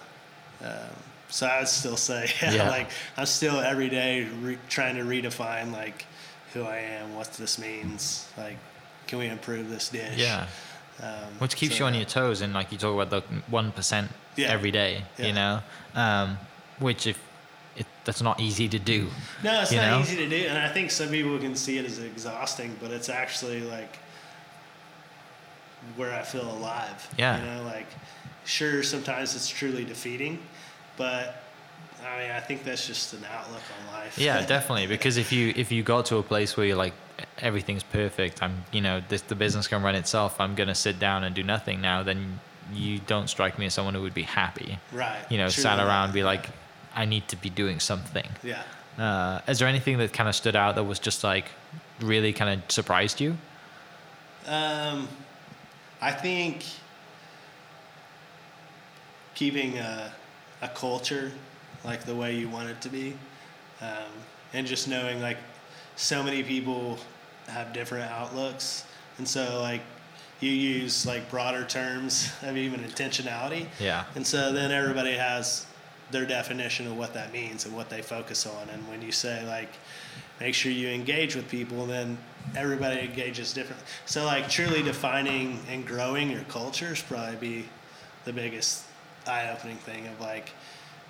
um, so I would still say, Yeah. like I'm still every day re- trying to redefine like who I am, what this means, like can we improve this dish? Yeah. Um, Which keeps so- you on your toes, and like you talk about the one percent Yeah. every day, Yeah. you know, um, which if that's not easy to do. No, it's not know? easy to do, and I think some people can see it as exhausting, but it's actually like where I feel alive. Yeah. You know, like sure, sometimes it's truly defeating, but I mean, I think that's just an outlook on life. Yeah, definitely. Because if you if you got to a place where you're like everything's perfect, I'm you know this the business can run itself. I'm gonna sit down and do nothing now. Then you don't strike me as someone who would be happy. Right. You know, sat around, be like, I need to be doing something. Yeah. Uh, is there anything that kind of stood out that was just like really kind of surprised you? Um, I think keeping a, a culture like the way you want it to be, um, and just knowing like so many people have different outlooks, and so like you use like broader terms of even intentionality, Yeah. and so then everybody has their definition of what that means and what they focus on. And when you say like, make sure you engage with people, then everybody engages differently. So like truly defining and growing your culture is probably be the biggest eye-opening thing of like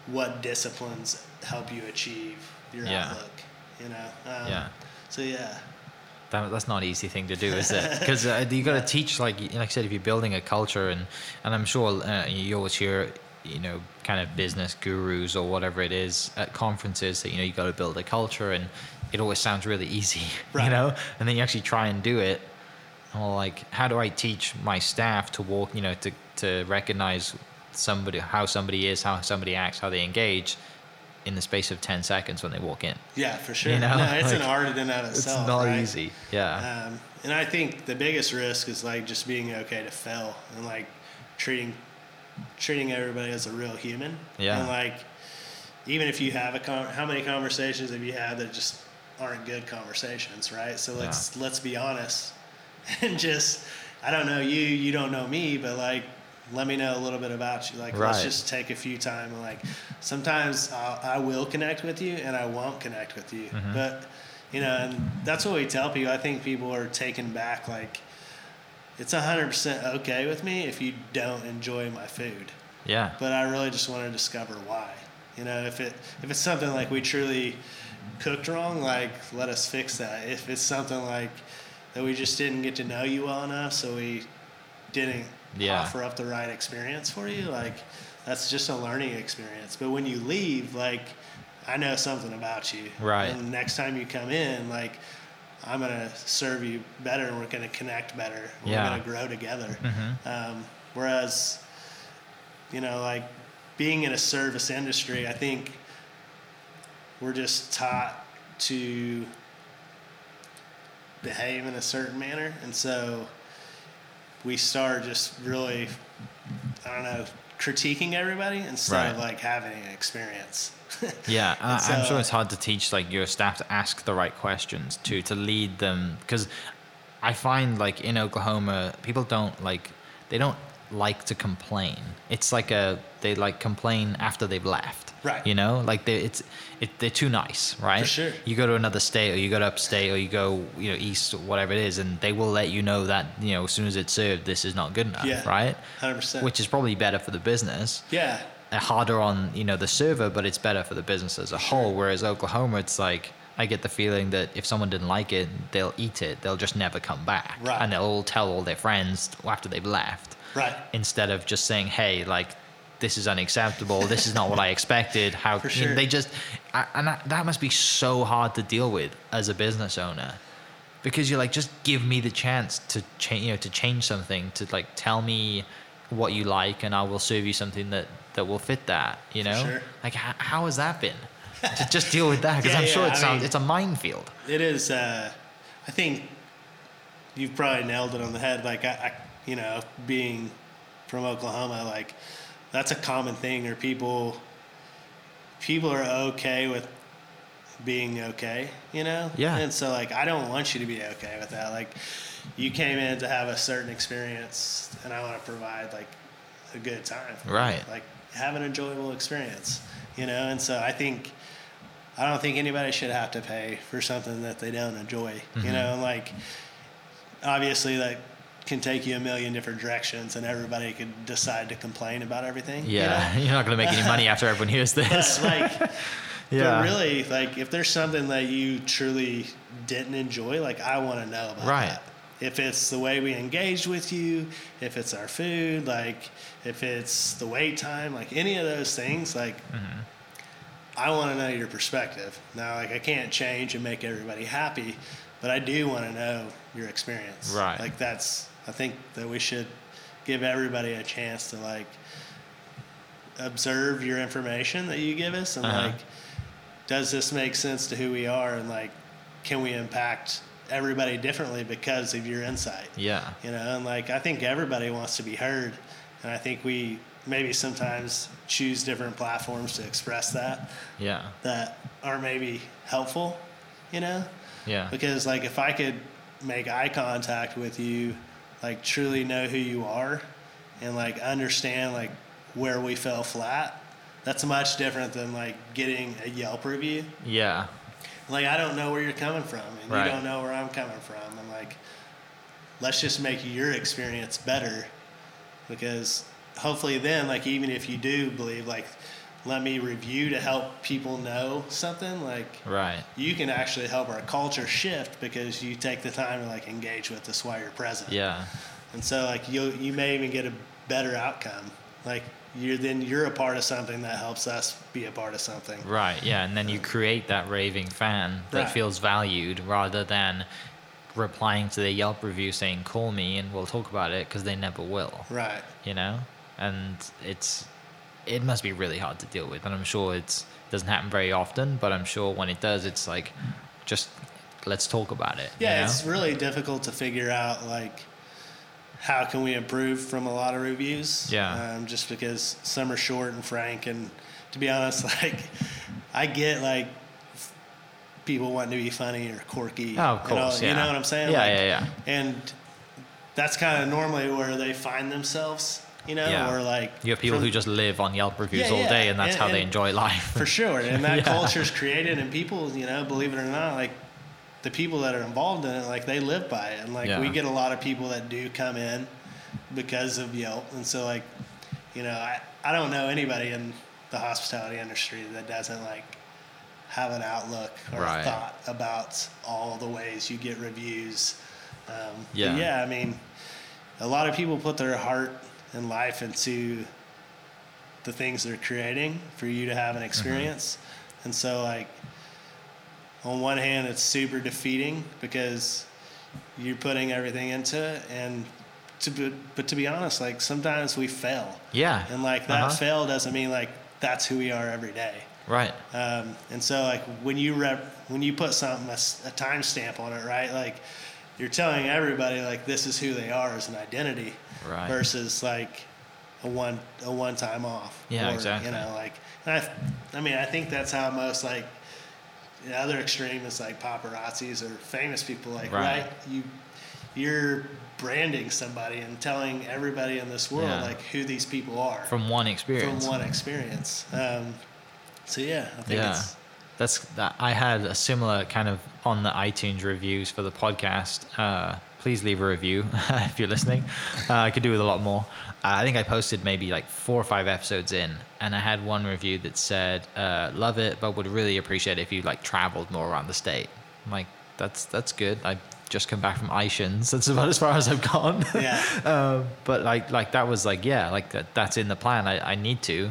what disciplines help you achieve your Yeah. outlook. You know. Um, Yeah. So yeah. That, that's not an easy thing to do, is it? Because uh, you got to teach, like like I said, if you're building a culture, and and I'm sure uh, you always hear, you know, kind of business gurus or whatever it is at conferences that you know you got to build a culture, and it always sounds really easy, you know, and then you actually try and do it. And well, like, how do I teach my staff to walk, you know, to to recognize somebody, how somebody is, how somebody acts, how they engage, in the space of ten seconds when they walk in? Yeah, for sure. You know, no, it's an art in and of itself. It's not right? easy. Yeah. Um, and I think the biggest risk is like just being okay to fail and like treating treating everybody as a real human. Yeah. And like even if you have a con- how many conversations have you had that just aren't good conversations, right? So let's let's be honest and just I don't know you, you don't know me, but like let me know a little bit about you. Like let's just take a few time and like sometimes I'll, I will connect with you and I won't connect with you, Mm-hmm. but you know, and that's what we tell people. I think people are taken back. Like, it's hundred percent okay with me if you don't enjoy my food, Yeah. but I really just want to discover why. You know, if it if it's something like we truly cooked wrong, like let us fix that. If it's something like that we just didn't get to know you well enough, so we didn't Yeah. offer up the right experience for you, like that's just a learning experience. But when you leave, like I know something about you. Right. And next time you come in, like I'm gonna serve you better, and we're gonna connect better. We're Yeah. gonna grow together. Mhm. Um, whereas, you know, like being in a service industry, I think we're just taught to behave in a certain manner, and so we start just really, I don't know, critiquing everybody instead of like having an experience. Yeah, I, It's, I'm sure it's hard to teach like your staff to ask the right questions to to lead them because I find like in Oklahoma people don't like they don't like to complain. It's like a they like complain after they've left. Right. You know, like they it's it, they're too nice, right? sure. You go to another state or you go to upstate or you go you know east or whatever it is, and they will let you know that you know as soon as it's served, this is not good enough, Yeah. right? 100%. Which is probably better for the business yeah, Uh, harder on you know the server, but it's better for the business as a whole. Whereas Oklahoma, it's like I get the feeling that if someone didn't like it, they'll eat it. They'll just never come back, Right. and they'll all tell all their friends after they've left, right. instead of just saying, "Hey, like." This is unacceptable. This is not what I expected. How For you know, they just, I- and that, that must be so hard to deal with as a business owner, because you're like, just give me the chance to change, you know, to change something, to like tell me what you like, and I will serve you something that that will fit that. You know, sure. like how, how has that been to just deal with that? Because Yeah, I'm sure it I sounds mean- it's a minefield. It is. Uh, I think you've probably nailed it on the head. Like I, I, you know, being from Oklahoma, like that's a common thing. Or people, people are okay with being okay. You know. Yeah. And so like I don't want you to be okay with that. Like you came in to have a certain experience, and I want to provide like a good time. Right. Like have an enjoyable experience. You know. And so I think. I don't think anybody should have to pay for something that they don't enjoy. Mm-hmm. You know, like obviously that can take you a million different directions, and everybody could decide to complain about everything. you Yeah, know? you're not going to make any money after everyone hears this. Like, yeah, but really, like if there's something that you truly didn't enjoy, like I want to know about Right. that. If it's the way we engage with you, if it's our food, like if it's the wait time, like any of those things, like Mm-hmm. I want to know your perspective. Now, like I can't change and make everybody happy, but I do want to know your experience. Right. Like that's I think that we should give everybody a chance to like observe your information that you give us and Uh-huh. like does this make sense to who we are and like can we impact everybody differently because of your insight. Yeah, you know and like i think everybody wants to be heard and i think we maybe sometimes choose different platforms to express that. Yeah, that are maybe helpful you know? Yeah, because like if i could make eye contact with you like truly know who you are and like understand like where we fell flat that's much different than like getting a yelp review. Yeah, like I don't know where you're coming from, and Right. you don't know where I'm coming from, and like, let's just make your experience better, because hopefully then, like, even if you do believe, like, let me review to help people know something, like, right. you can actually help our culture shift because you take the time to like engage with us while you're present. Yeah, And so like you you may even get a better outcome. Like you're then you're a part of something that helps us be a part of something. right. Yeah, and then you create that raving fan that Right. feels valued rather than replying to the Yelp review saying "call me" and we'll talk about it because they never will. Right. you know and it's it must be really hard to deal with and i'm sure it's doesn't happen very often but i'm sure when it does it's like just let's talk about it Yeah, you know? it's really difficult to figure out like how can we improve from a lot of reviews. Yeah. Um, just because some are short and frank, and to be honest, like I get like people wanting to be funny or quirky. Oh, of you know- course, You know, what I'm saying? Yeah, Like, yeah, yeah. And that's kind of normally where they find themselves. You know, yeah or like you have people from- who just live on yelp reviews Yeah, all day and that's And- how they enjoy life for sure and that Yeah. is created and people you know believe it or not like the people that are involved in it like they live by it and like Yeah. we get a lot of people that do come in because of yelp and so like you know i, I don't know anybody in the hospitality industry that doesn't like have an outlook or Right. a thought about all the ways you get reviews. Um, Yeah. yeah, I mean, a lot of people put their heart and life into the things they're creating for you to have Mm-hmm. an experience. And so, like, on one hand, it's super defeating because you're putting everything into it. And to be, but to be honest, like, sometimes we fail. Yeah. And, like, that Uh-huh. fail doesn't mean, like, that's who we are every day. Right. Um, and so like when you rep, when you put something a, a timestamp on it, right? Like you're telling everybody like this is who they are as an identity, Right. versus like a one a one time off. Yeah, or, exactly. You know, like and I, I mean, I think that's how most like the other extreme is like paparazzis or famous people, like Right. right, you you're branding somebody and telling everybody in this world Yeah. like who these people are From one experience. from one experience. Um, so yeah, I think yeah. it's That's that. I had a similar kind of on the iTunes reviews for the podcast. Uh, please leave a review if you're listening. Uh, I could do with a lot more. Uh, I think I posted maybe like four or five episodes in, and I had one review that said, uh, "Love it, but would really appreciate it if you like traveled more around the state." I'm like, "That's that's good." I just come back from Ishins. That's about as far as I've gone. Yeah. um, but like like that was like yeah, like that, that's in the plan. I, I need to.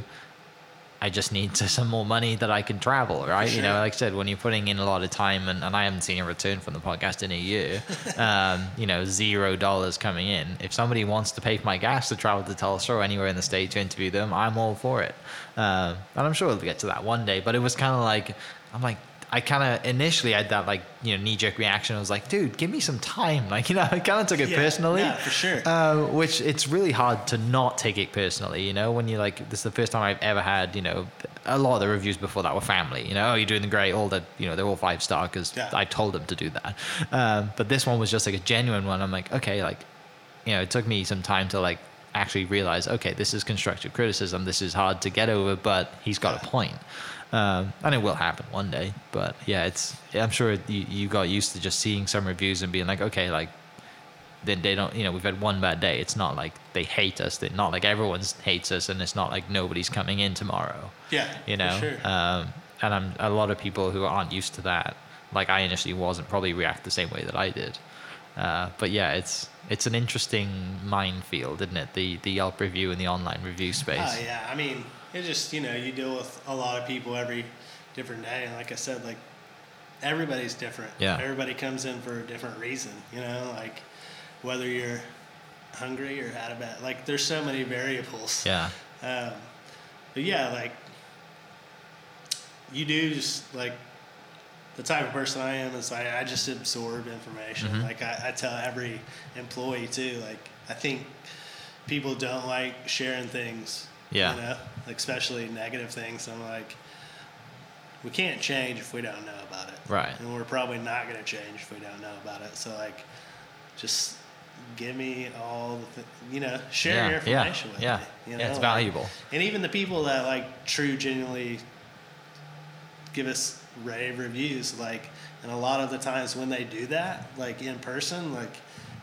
I just need to, some more money that I can travel, right? You know, like I said, when you're putting in a lot of time and, and I haven't seen a return from the podcast in a year, um, you know, zero dollars coming in. If somebody wants to pay for my gas to travel to Tulsa or anywhere in the state to interview them, I'm all for it. Um, and I'm sure we'll get to that one day. But it was kind of like, I'm like, I kind of initially had that like, you know, knee jerk reaction. I was like, dude, give me some time. Like, you know, I kind of took it Yeah, personally. yeah, for sure. Uh, which it's really hard to not take it personally, you know, when you're like, this is the first time I've ever had, you know, a lot of the reviews before that were family, you know, oh, you're doing great, all the, you know, they're all five star because Yeah. I told them to do that. Um, but this one was just like a genuine one. I'm like, okay, like, you know, it took me some time to like actually realize, okay, this is constructive criticism. This is hard to get over, but he's got a point. And it will happen one day. But yeah, it's, I'm sure you, you got used to just seeing some reviews and being like, okay, like, then they don't, you know, we've had one bad day. It's not like they hate us. They're not like everyone hates us, and it's not like nobody's coming in tomorrow. Yeah, you know. sure. Um, and I'm a lot of people who aren't used to that. Like I initially wasn't probably react the same way that I did. Uh, but yeah, it's it's an interesting minefield, isn't it? The the Yelp review and the online review space. Oh yeah, I mean, it just you know you deal with a lot of people every different day, and like I said, like everybody's different. Yeah. Everybody comes in for a different reason, you know, like whether you're hungry or had a bad, like there's so many variables. Yeah. Um, but yeah, like you do just like the type of person I am is I, I just absorb information. Mhm. Like I, I tell every employee too. Like I think people don't like sharing things. Yeah. You know, like especially negative things. I'm like, we can't change if we don't know about it. Right. And we're probably not going to change if we don't know about it. So like, just give me all the, th- you know, share yeah. your yeah. information with yeah. me. You know? yeah. It's like- valuable. and even the people that like true genuinely give us rave reviews, like, and a lot of the times when they do that, like in person, like,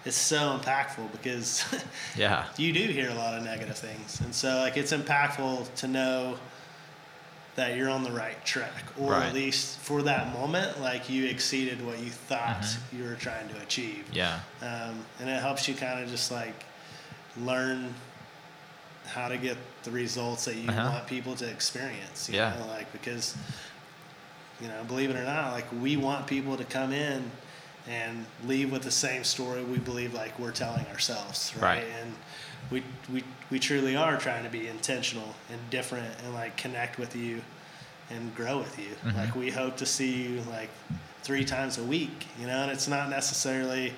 it's so impactful because Yeah. you do hear a lot of negative things, and so like it's impactful to know that you're on the right track, or Right. at least for that moment, like you exceeded what you thought Mhm. you were trying to achieve Yeah. um, and it helps you kind of just like learn how to get the results that you Uh-huh. want people to experience. Yeah. know, like because you know, believe it or not, like we want people to come in and leave with the same story we believe like we're telling ourselves, right? Right. And we we we truly are trying to be intentional and different and like connect with you and grow with you. Mhm. Like we hope to see you like three times a week, you know, and it's not necessarily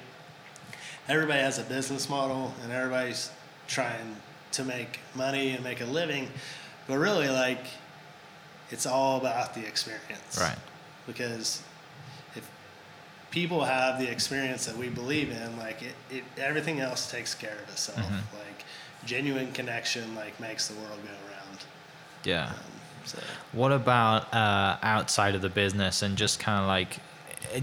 everybody has a business model and everybody's trying to make money and make a living, but really like it's all about the experience. Right. Because people have the experience that we believe in, like it, it everything else takes care of itself. Mhm. Like genuine connection like makes the world go around. Yeah. Um, so What about uh, outside of the business and just kind of like,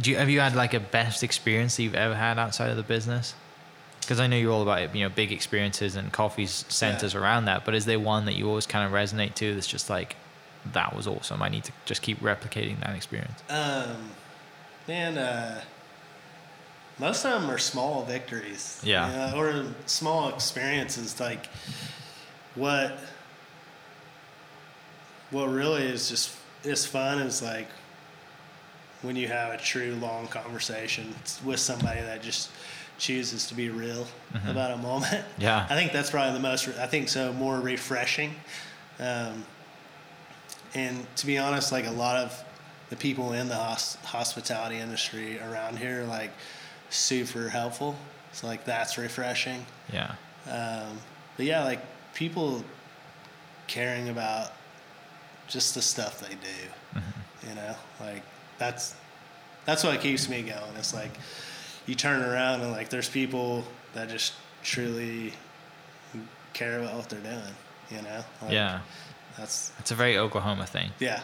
do you, have you had like a best experience that you've ever had outside of the business? because I know you're all about you know big experiences and coffee centers around that. But is there one that you always kind of resonate to that's just like that was awesome? I need to just keep replicating that experience. Um, man, uh, most of them are small victories. Yeah. you know, or small experiences. Like what what really is just is fun is like when you have a true long conversation with somebody that just chooses to be real about a moment. Mm-hmm. Yeah. I think that's probably the most. I think so more refreshing. Um, and to be honest, like a lot of the people in the hos- hospitality industry around here, like super helpful. So like that's refreshing. Yeah. Um, but yeah, like people caring about just the stuff they do. You know, like that's that's what keeps me going. It's like you turn around and like there's people that just truly care about what they're doing. You know, like, yeah. That's It's a very Oklahoma thing. yeah,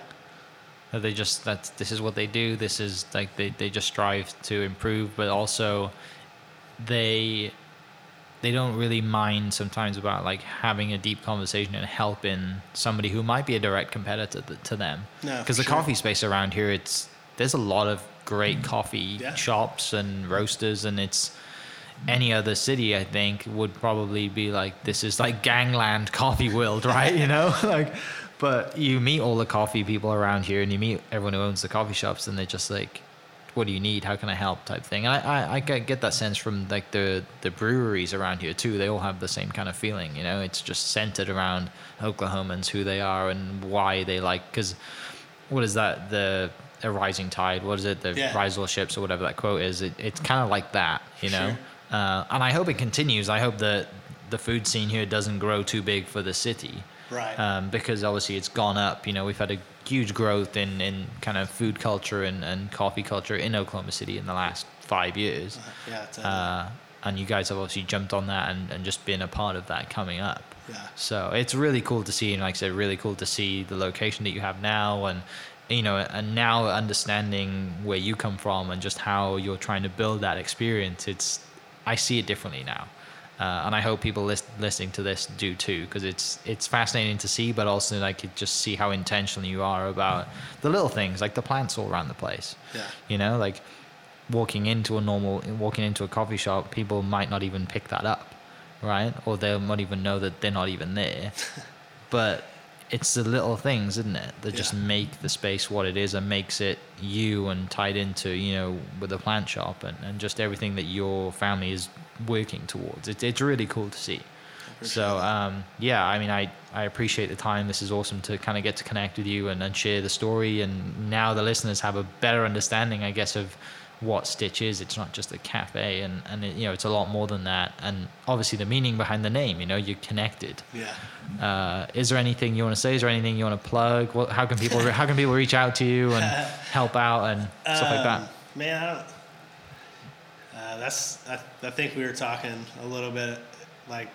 they just that this is what they do this is like they, they just strive to improve but also they they don't really mind sometimes about like having a deep conversation and helping somebody who might be a direct competitor th- to them No, because for the sure. coffee space around here it's there's a lot of great mm. coffee Yeah. shops and roasters and it's any other city i think would probably be like this is like gangland coffee world right you know like but you meet all the coffee people around here and you meet everyone who owns the coffee shops and they're just like what do you need? How can i help? type thing. And i i, I get that sense from like the the breweries around here too. They all have the same kind of feeling you know? It's just centered around oklahomans who they are and why they like because what is that? The a rising tide what is it? The Yeah. rise all ships or whatever that quote is. It, it's kind of like that you know? Sure. uh, and i hope it continues. I hope that the food scene here doesn't grow too big for the city right. um, because obviously it's gone up. You know, we've had a huge growth in, in kind of food culture and, and coffee culture in Oklahoma City in the last five years. yeah, totally. Uh, and you guys have obviously jumped on that and, and just been a part of that coming up. yeah. So it's really cool to see, and like I said, really cool to see the location that you have now, and you know, and now understanding where you come from and just how you're trying to build that experience. It's I see it differently now, uh, and I hope people lis- listening to this do too, because it's it's fascinating to see, but also like you just see how intentional you are about the little things, like the plants all around the place. Yeah. You know, like walking into a normal walking into a coffee shop, people might not even pick that up, right? Or they might even know that they're not even there. but it's the little things, isn't it, that just make the space what it is and makes it you and tied into, you know, with the plant shop and, and just everything that your family is working towards. It, it's really cool to see. So um, yeah, I mean, I, I appreciate the time. This is awesome to kind of get to connect with you and, and share the story. And now the listeners have a better understanding, I guess, of what Stitch is. It's not just a cafe, and and it, you know, it's a lot more than that. And obviously, the meaning behind the name. You know, you're connected. Yeah. Uh, is there anything you want to say? Is there anything you want to plug? What, how can people how can people reach out to you and help out and stuff like that? Um, Man, I don't. Uh, that's. I, I think we were talking a little bit like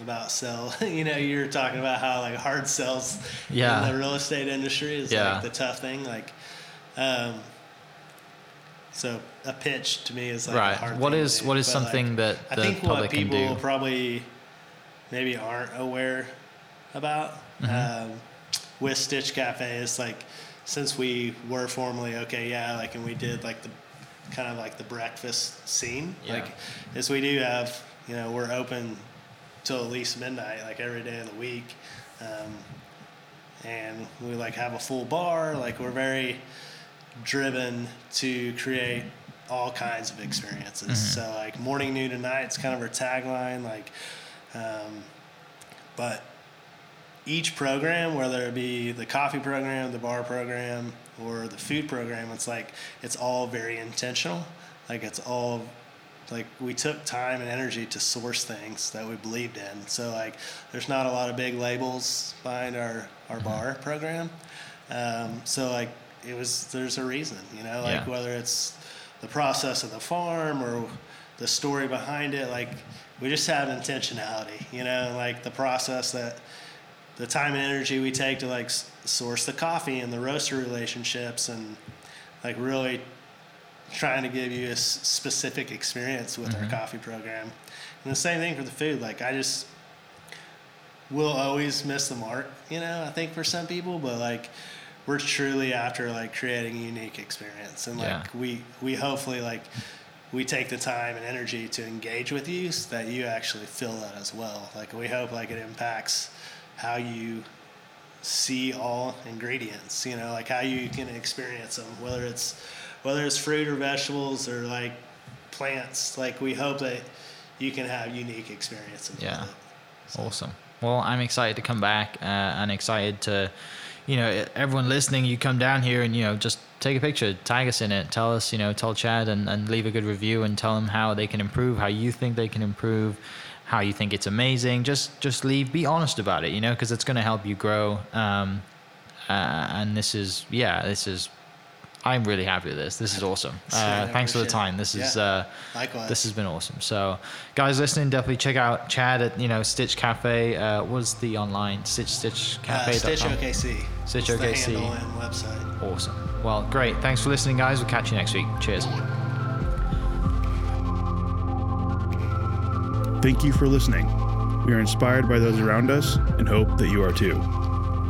about sell. you know, you were talking about how like hard sells Yeah. in the real estate industry is Yeah. like the tough thing. Like, um, so a pitch to me is like Right. A hard What is- what is But, something that I think public what can people do? probably maybe aren't aware about Mm-hmm. um, with Stitch Cafe is like since we were formerly okay, yeah, like and we did like the kind of like the breakfast scene, Yeah. like is we do have you know we're open till at least midnight, like every day of the week. Um, and we like have a full bar. Like we're very driven to create all kinds of experiences. So like morning, noon, and night. It's kind of our tagline. Like, um, but each program, whether it be the coffee program, the bar program, or the food program, it's like it's all very intentional. Like it's all like we took time and energy to source things that we believed in. So like there's not a lot of big labels behind our our bar program. Um, so like it was there's a reason, you know, like Yeah. whether it's the process of the farm or the story behind it, like we just have intentionality, you know, like the process that the time and energy we take to like source the coffee and the roaster relationships and like really trying to give you a specific experience with Mm-hmm. our coffee program. And the same thing for the food. Like I just will always miss the mark, you know, I think for some people, but like we're truly after like creating a unique experience and like Yeah. we we hopefully like we take the time and energy to engage with you so that you actually feel that as well. Like we hope like it impacts how you see all ingredients, you know, like how you can experience them, whether it's whether it's fruit or vegetables or like plants. Like we hope that you can have unique experiences. Yeah. With it. Awesome. Well, I'm excited to come back uh, and excited to, you know, everyone listening, you come down here and, you know, just take a picture, tag us in it, tell us, you know, tell Chad and, and leave a good review and tell them how they can improve, how you think they can improve, how you think it's amazing. Just, just leave, be honest about it, you know, because it's going to help you grow. Um, uh, and this is, yeah, this is, I'm really happy with this. This is awesome. Uh, thanks for the time. This is, Yeah. uh, Likewise. this has been awesome. So, guys listening, definitely check out Chad at you know Stitch Cafe. Uh, what's the online Stitch Stitch uh, Cafe? Stitch OKC. Stitch It's the OKC. handle website. Awesome. Well, great. Thanks for listening, guys. We'll catch you next week. Cheers. Thank you for listening. We are inspired by those around us and hope that you are too.